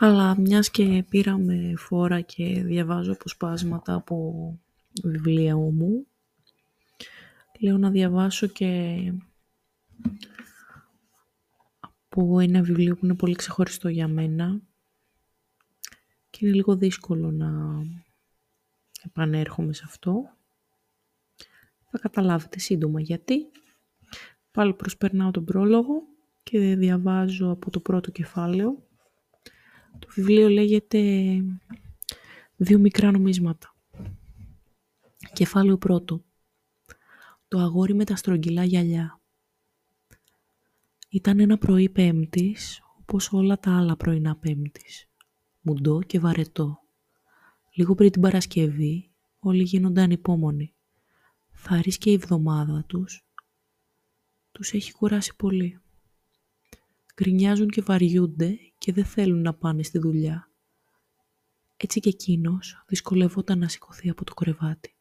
Καλά, μιας και πήραμε φόρα και διαβάζω αποσπάσματα από βιβλία μου, λέω να διαβάσω και από ένα βιβλίο που είναι πολύ ξεχωριστό για μένα και είναι λίγο δύσκολο να επανέρχομαι σε αυτό. Θα καταλάβετε σύντομα γιατί. Πάλι προσπερνάω τον πρόλογο και διαβάζω από το πρώτο κεφάλαιο το βιβλίο λέγεται «Δύο μικρά νομίσματα». Κεφάλαιο πρώτο. Το αγόρι με τα στρογγυλά γυαλιά. Ήταν ένα πρωί πέμπτης, όπως όλα τα άλλα πρωινά πέμπτης. Μουντό και βαρετό. Λίγο πριν την Παρασκευή, όλοι γίνονται ανυπόμονοι. Θα και η εβδομάδα τους. Τους έχει κουράσει πολύ. Γκρινιάζουν και βαριούνται και δεν θέλουν να πάνε στη δουλειά. Έτσι και εκείνος δυσκολευόταν να σηκωθεί από το κρεβάτι.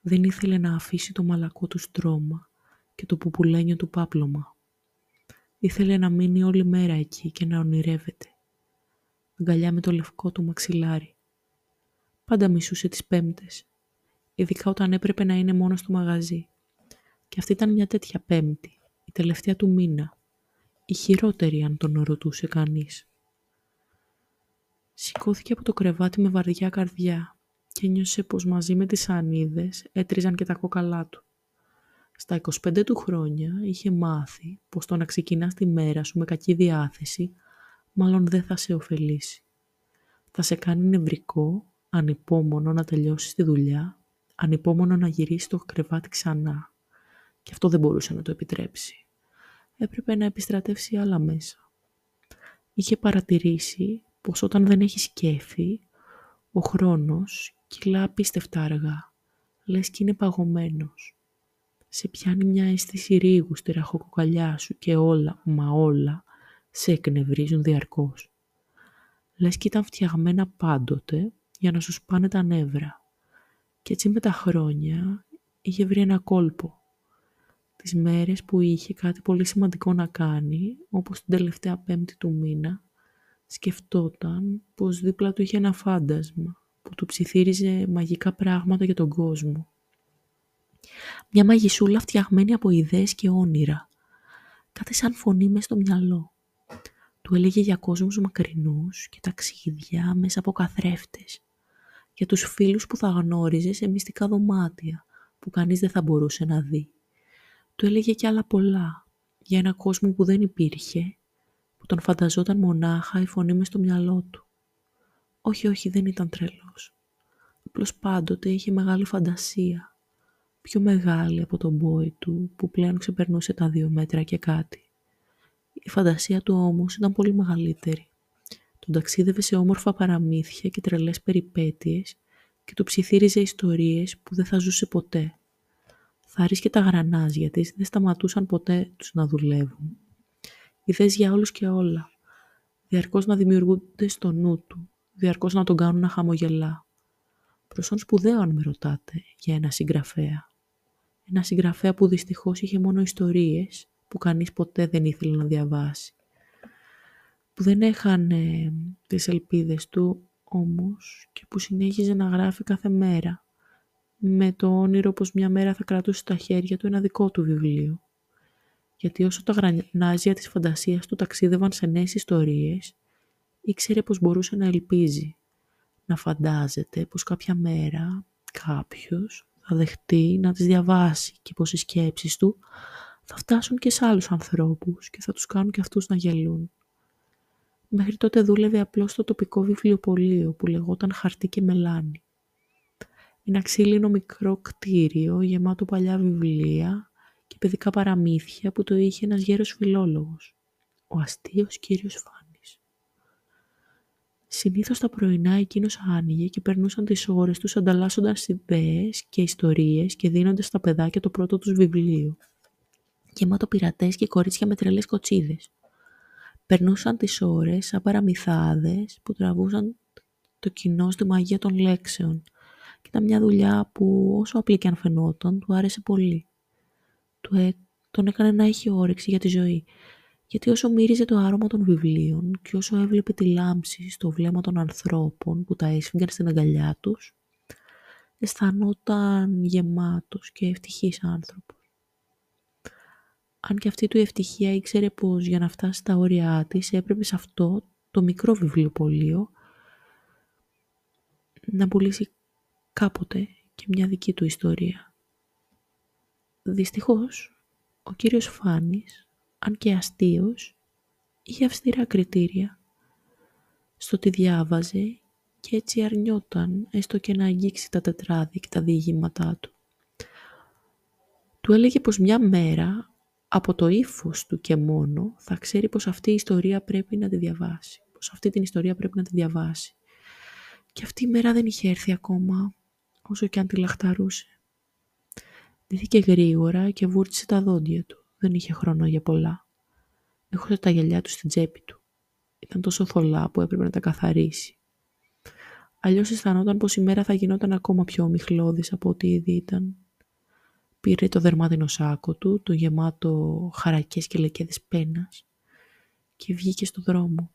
Δεν ήθελε να αφήσει το μαλακό του στρώμα και το πουπουλένιο του πάπλωμα. Ήθελε να μείνει όλη μέρα εκεί και να ονειρεύεται. Αγκαλιά με το λευκό του μαξιλάρι. Πάντα μισούσε τις πέμπτες, ειδικά όταν έπρεπε να είναι μόνο στο μαγαζί. Και αυτή ήταν μια τέτοια πέμπτη, η τελευταία του μήνα, η χειρότερη αν τον ρωτούσε κανείς. Σηκώθηκε από το κρεβάτι με βαριά καρδιά και νιώσε πως μαζί με τις ανίδες έτριζαν και τα κόκαλά του. Στα 25 του χρόνια είχε μάθει πως το να ξεκινάς τη μέρα σου με κακή διάθεση μάλλον δεν θα σε ωφελήσει. Θα σε κάνει νευρικό, ανυπόμονο να τελειώσεις τη δουλειά, ανυπόμονο να γυρίσεις το κρεβάτι ξανά. Και αυτό δεν μπορούσε να το επιτρέψει έπρεπε να επιστρατεύσει άλλα μέσα. Είχε παρατηρήσει πως όταν δεν έχει σκέφη, ο χρόνος κυλά απίστευτα αργά, λες και είναι παγωμένος. Σε πιάνει μια αίσθηση ρίγους στη ραχοκοκαλιά σου και όλα, μα όλα, σε εκνευρίζουν διαρκώς. Λες και ήταν φτιαγμένα πάντοτε για να σου σπάνε τα νεύρα. Και έτσι με τα χρόνια είχε βρει ένα κόλπο τις μέρες που είχε κάτι πολύ σημαντικό να κάνει, όπως την τελευταία πέμπτη του μήνα, σκεφτόταν πως δίπλα του είχε ένα φάντασμα που του ψιθύριζε μαγικά πράγματα για τον κόσμο. Μια μαγισούλα φτιαγμένη από ιδέες και όνειρα. Κάτι σαν φωνή μέσα στο μυαλό. Του έλεγε για κόσμους μακρινούς και ταξίδια μέσα από καθρέφτες. Για τους φίλους που θα γνώριζε σε μυστικά δωμάτια που κανείς δεν θα μπορούσε να δει. Του έλεγε κι άλλα πολλά για ένα κόσμο που δεν υπήρχε, που τον φανταζόταν μονάχα η φωνή μες στο μυαλό του. Όχι, όχι, δεν ήταν τρελός. Απλώς πάντοτε είχε μεγάλη φαντασία. Πιο μεγάλη από τον μπόι του, που πλέον ξεπερνούσε τα δύο μέτρα και κάτι. Η φαντασία του όμως ήταν πολύ μεγαλύτερη. Τον ταξίδευε σε όμορφα παραμύθια και τρελές περιπέτειες και του ψιθύριζε ιστορίες που δεν θα ζούσε ποτέ θα και τα γρανάζια της δεν σταματούσαν ποτέ τους να δουλεύουν. Ιδέες για όλους και όλα. Διαρκώς να δημιουργούνται στο νου του. Διαρκώς να τον κάνουν να χαμογελά. Προσόν σπουδαίο αν με ρωτάτε για ένα συγγραφέα. Ένα συγγραφέα που δυστυχώς είχε μόνο ιστορίες που κανείς ποτέ δεν ήθελε να διαβάσει. Που δεν έχανε τις ελπίδες του όμως και που συνέχιζε να γράφει κάθε μέρα με το όνειρο πως μια μέρα θα κρατούσε στα χέρια του ένα δικό του βιβλίο. Γιατί όσο τα γρανάζια της φαντασίας του ταξίδευαν σε νέες ιστορίες, ήξερε πως μπορούσε να ελπίζει, να φαντάζεται πως κάποια μέρα κάποιος θα δεχτεί να τις διαβάσει και πως οι σκέψεις του θα φτάσουν και σε άλλους ανθρώπους και θα τους κάνουν και αυτούς να γελούν. Μέχρι τότε δούλευε απλώς στο τοπικό βιβλιοπωλείο που λεγόταν «Χαρτί και μελάνι». Ένα ξύλινο μικρό κτίριο γεμάτο παλιά βιβλία και παιδικά παραμύθια που το είχε ένας γέρος φιλόλογος, ο αστείος κύριος Φάνης. Συνήθως τα πρωινά εκείνος άνοιγε και περνούσαν τις ώρες τους ανταλλάσσοντας ιδέες και ιστορίες και δίνοντας στα παιδάκια το πρώτο τους βιβλίο. Γεμάτο πειρατές και κορίτσια με τρελές κοτσίδες. Περνούσαν τις ώρες σαν παραμυθάδες που τραβούσαν το κοινό στη μαγεία των λέξεων – ήταν μια δουλειά που όσο απλή και αν φαινόταν, του άρεσε πολύ. Του τον έκανε να έχει όρεξη για τη ζωή Γιατί όσο μύριζε το άρωμα των βιβλίων και όσο έβλεπε τη λάμψη στο βλέμμα των ανθρώπων που τα έσφυγαν στην αγκαλιά τους, αισθανόταν γεμάτος και ευτυχής άνθρωπος. Αν και αυτή του η ευτυχία ήξερε πως για να φτάσει στα όρια της έπρεπε σε αυτό το μικρό βιβλιοπωλείο να πουλήσει κάποτε και μια δική του ιστορία. Δυστυχώς, ο κύριος Φάνης, αν και αστείος, είχε αυστηρά κριτήρια στο τι διάβαζε και έτσι αρνιόταν έστω και να αγγίξει τα τετράδια και τα διηγήματά του. Του έλεγε πως μια μέρα από το ύφος του και μόνο θα ξέρει πως αυτή η ιστορία πρέπει να τη διαβάσει. Πως αυτή την ιστορία πρέπει να τη διαβάσει. Και αυτή η μέρα δεν είχε έρθει ακόμα, όσο και αν τη λαχταρούσε. Δίθηκε γρήγορα και βούρτισε τα δόντια του. Δεν είχε χρόνο για πολλά. Έχωσε τα γυαλιά του στην τσέπη του. Ήταν τόσο θολά που έπρεπε να τα καθαρίσει. Αλλιώς αισθανόταν πως η μέρα θα γινόταν ακόμα πιο ομιχλώδης από ό,τι ήδη ήταν. Πήρε το δερμάτινο σάκο του, το γεμάτο χαρακές και λεκέδες πένας και βγήκε στο δρόμο.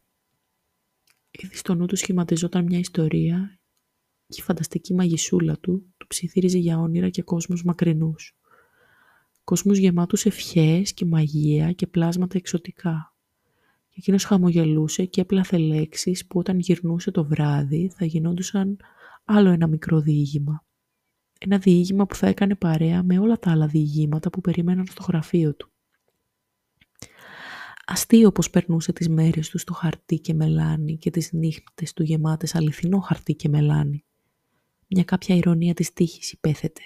Ήδη στο νου του σχηματιζόταν μια ιστορία και η φανταστική μαγισούλα του του ψιθύριζε για όνειρα και κόσμους μακρινούς. Κόσμους γεμάτους ευχές και μαγεία και πλάσματα εξωτικά. Και εκείνος χαμογελούσε και έπλαθε λέξεις που όταν γυρνούσε το βράδυ θα γινόντουσαν άλλο ένα μικρό διήγημα. Ένα διήγημα που θα έκανε παρέα με όλα τα άλλα διηγήματα που περίμεναν στο γραφείο του. Αστείο πως περνούσε τις μέρες του στο χαρτί και μελάνι και τις νύχτες του γεμάτες αληθινό χαρτί και μελάνι. Μια κάποια ηρωνία της τύχης υπέθετε.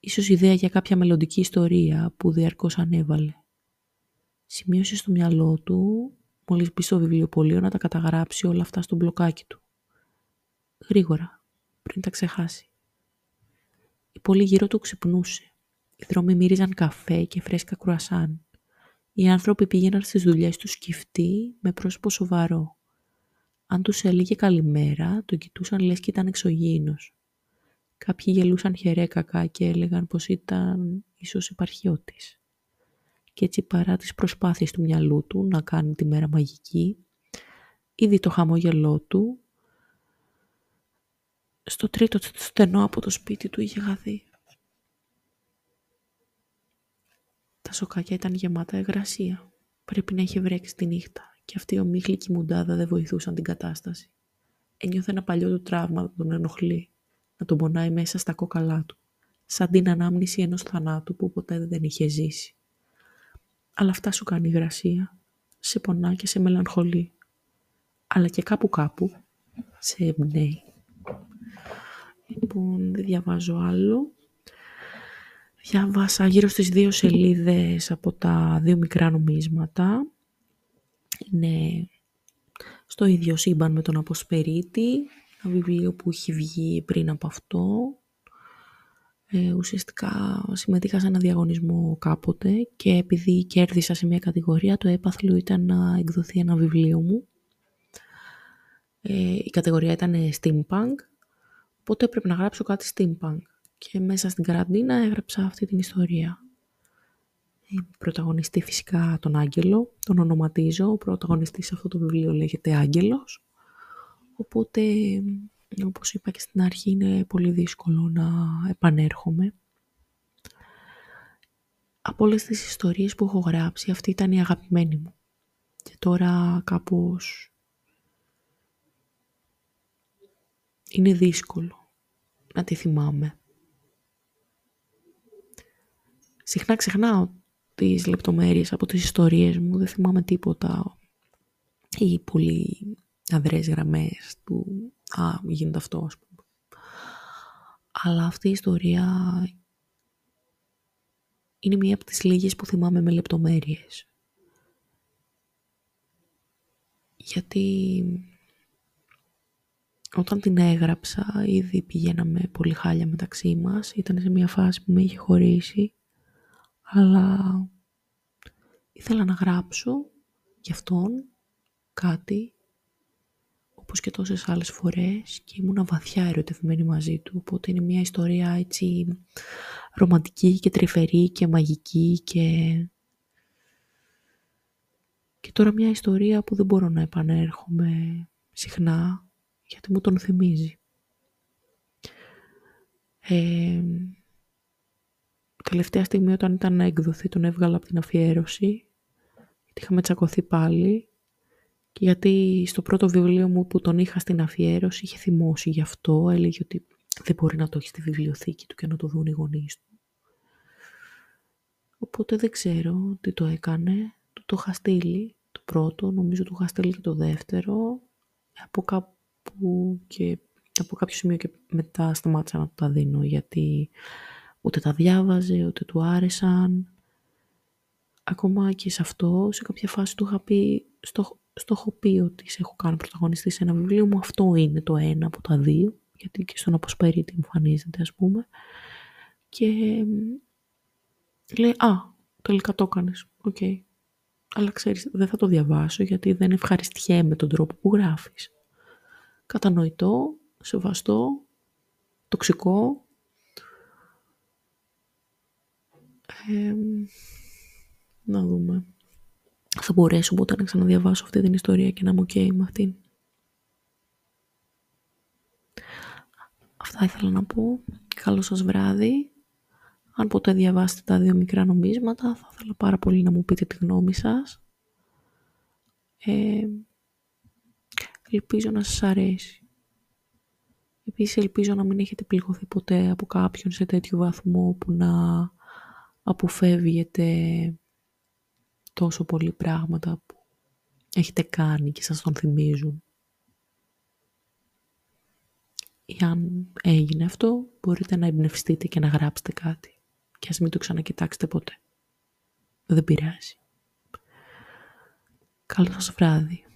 Ίσως ιδέα για κάποια μελλοντική ιστορία που διαρκώς ανέβαλε. Σημείωσε στο μυαλό του, μόλις μπει στο βιβλιοπωλείο, να τα καταγράψει όλα αυτά στο μπλοκάκι του. Γρήγορα, πριν τα ξεχάσει. Η πόλη γύρω του ξυπνούσε. Οι δρόμοι μύριζαν καφέ και φρέσκα κρουασάν. Οι άνθρωποι πήγαιναν στις δουλειές τους σκυφτοί με πρόσωπο σοβαρό. Αν τους έλεγε καλημέρα, τον κοιτούσαν λες και ήταν εξωγήινος. Κάποιοι γελούσαν χερέκακα και έλεγαν πως ήταν ίσως επαρχιώτης. Και έτσι παρά τις προσπάθειες του μυαλού του να κάνει τη μέρα μαγική, ήδη το χαμόγελό του, στο τρίτο στενό από το σπίτι του είχε χαθεί. Τα σοκάκια ήταν γεμάτα εγρασία. Πρέπει να είχε βρέξει τη νύχτα και αυτή η ομίχλη μουντάδα δεν βοηθούσαν την κατάσταση. Ένιωθε ένα παλιό του τραύμα να τον ενοχλεί, να τον πονάει μέσα στα κόκαλά του, σαν την ανάμνηση ενός θανάτου που ποτέ δεν είχε ζήσει. Αλλά αυτά σου κάνει υγρασία, σε πονά και σε μελαγχολεί, αλλά και κάπου κάπου σε εμπνέει. Λοιπόν, δεν διαβάζω άλλο. Διάβασα γύρω στις δύο σελίδες από τα δύο μικρά νομίσματα. Είναι στο ίδιο σύμπαν με τον Αποσπερίτη, ένα βιβλίο που έχει βγει πριν από αυτό. Ε, ουσιαστικά συμμετείχα σε ένα διαγωνισμό κάποτε και επειδή κέρδισα σε μια κατηγορία, το έπαθλο ήταν να εκδοθεί ένα βιβλίο μου. Ε, η κατηγορία ήταν Steampunk, οπότε έπρεπε να γράψω κάτι Steampunk και μέσα στην καραντίνα έγραψα αυτή την ιστορία. Πρωταγωνιστή φυσικά τον Άγγελο, τον ονοματίζω, ο πρωταγωνιστής σε αυτό το βιβλίο λέγεται Άγγελος, οπότε όπως είπα και στην αρχή είναι πολύ δύσκολο να επανέρχομαι. Από όλες τις ιστορίες που έχω γράψει αυτή ήταν η αγαπημένη μου και τώρα κάπως είναι δύσκολο να τη θυμάμαι. Συχνά ξεχνάω τις λεπτομέρειες από τις ιστορίες μου, δεν θυμάμαι τίποτα ή πολύ αδρές γραμμές του «Α, γίνεται αυτό», ας πούμε. Αλλά αυτή η ιστορία είναι μία από τις λίγες που θυμάμαι με λεπτομέρειες. Γιατί όταν την έγραψα, ήδη πηγαίναμε πολύ χάλια μεταξύ μας. Ήταν σε μια φάση που με είχε χωρίσει αλλά ήθελα να γράψω γι' αυτόν κάτι όπως και τόσες άλλες φορές και ήμουν βαθιά ερωτευμένη μαζί του οπότε είναι μια ιστορία έτσι ρομαντική και τρυφερή και μαγική και Και τώρα μια ιστορία που δεν μπορώ να επανέρχομαι συχνά, γιατί μου τον θυμίζει. Ε, τελευταία στιγμή όταν ήταν να εκδοθεί τον έβγαλα από την αφιέρωση, γιατί είχαμε τσακωθεί πάλι και γιατί στο πρώτο βιβλίο μου που τον είχα στην αφιέρωση είχε θυμώσει γι' αυτό, έλεγε ότι δεν μπορεί να το έχει στη βιβλιοθήκη του και να το δουν οι γονείς του. Οπότε δεν ξέρω τι το έκανε. Του το είχα στείλει το πρώτο, νομίζω του είχα στείλει και το δεύτερο. Από κάπου και από κάποιο σημείο και μετά σταμάτησα να τα δίνω γιατί ούτε τα διάβαζε, ούτε του άρεσαν. Ακόμα και σε αυτό, σε κάποια φάση του είχα πει, στο, στο έχω πει ότι σε έχω κάνει πρωταγωνιστή σε ένα βιβλίο μου, αυτό είναι το ένα από τα δύο, γιατί και στον αποσπέριτη εμφανίζεται ας πούμε. Και λέει, α, τελικά το έκανες, OK. Okay. Αλλά ξέρεις, δεν θα το διαβάσω γιατί δεν ευχαριστιέμαι τον τρόπο που γράφεις. Κατανοητό, σεβαστό, τοξικό. Να δούμε. Θα μπορέσω ποτέ να ξαναδιαβάσω αυτή την ιστορία και να είμαι OK με αυτήν. Αυτά ήθελα να πω. Καλό σας βράδυ. Αν ποτέ διαβάσετε τα δύο μικρά νομίσματα, θα ήθελα πάρα πολύ να μου πείτε τη γνώμη σας. Ε, ελπίζω να σας αρέσει. Επίσης ελπίζω να μην έχετε πληγωθεί ποτέ από κάποιον σε τέτοιο βαθμό που να αποφεύγετε τόσο πολλοί πράγματα που έχετε κάνει και σας τον θυμίζουν. Ή αν έγινε αυτό, μπορείτε να εμπνευστείτε και να γράψετε κάτι. Και ας μην το ξανακοιτάξετε ποτέ. Δεν πειράζει. Καλό σας βράδυ.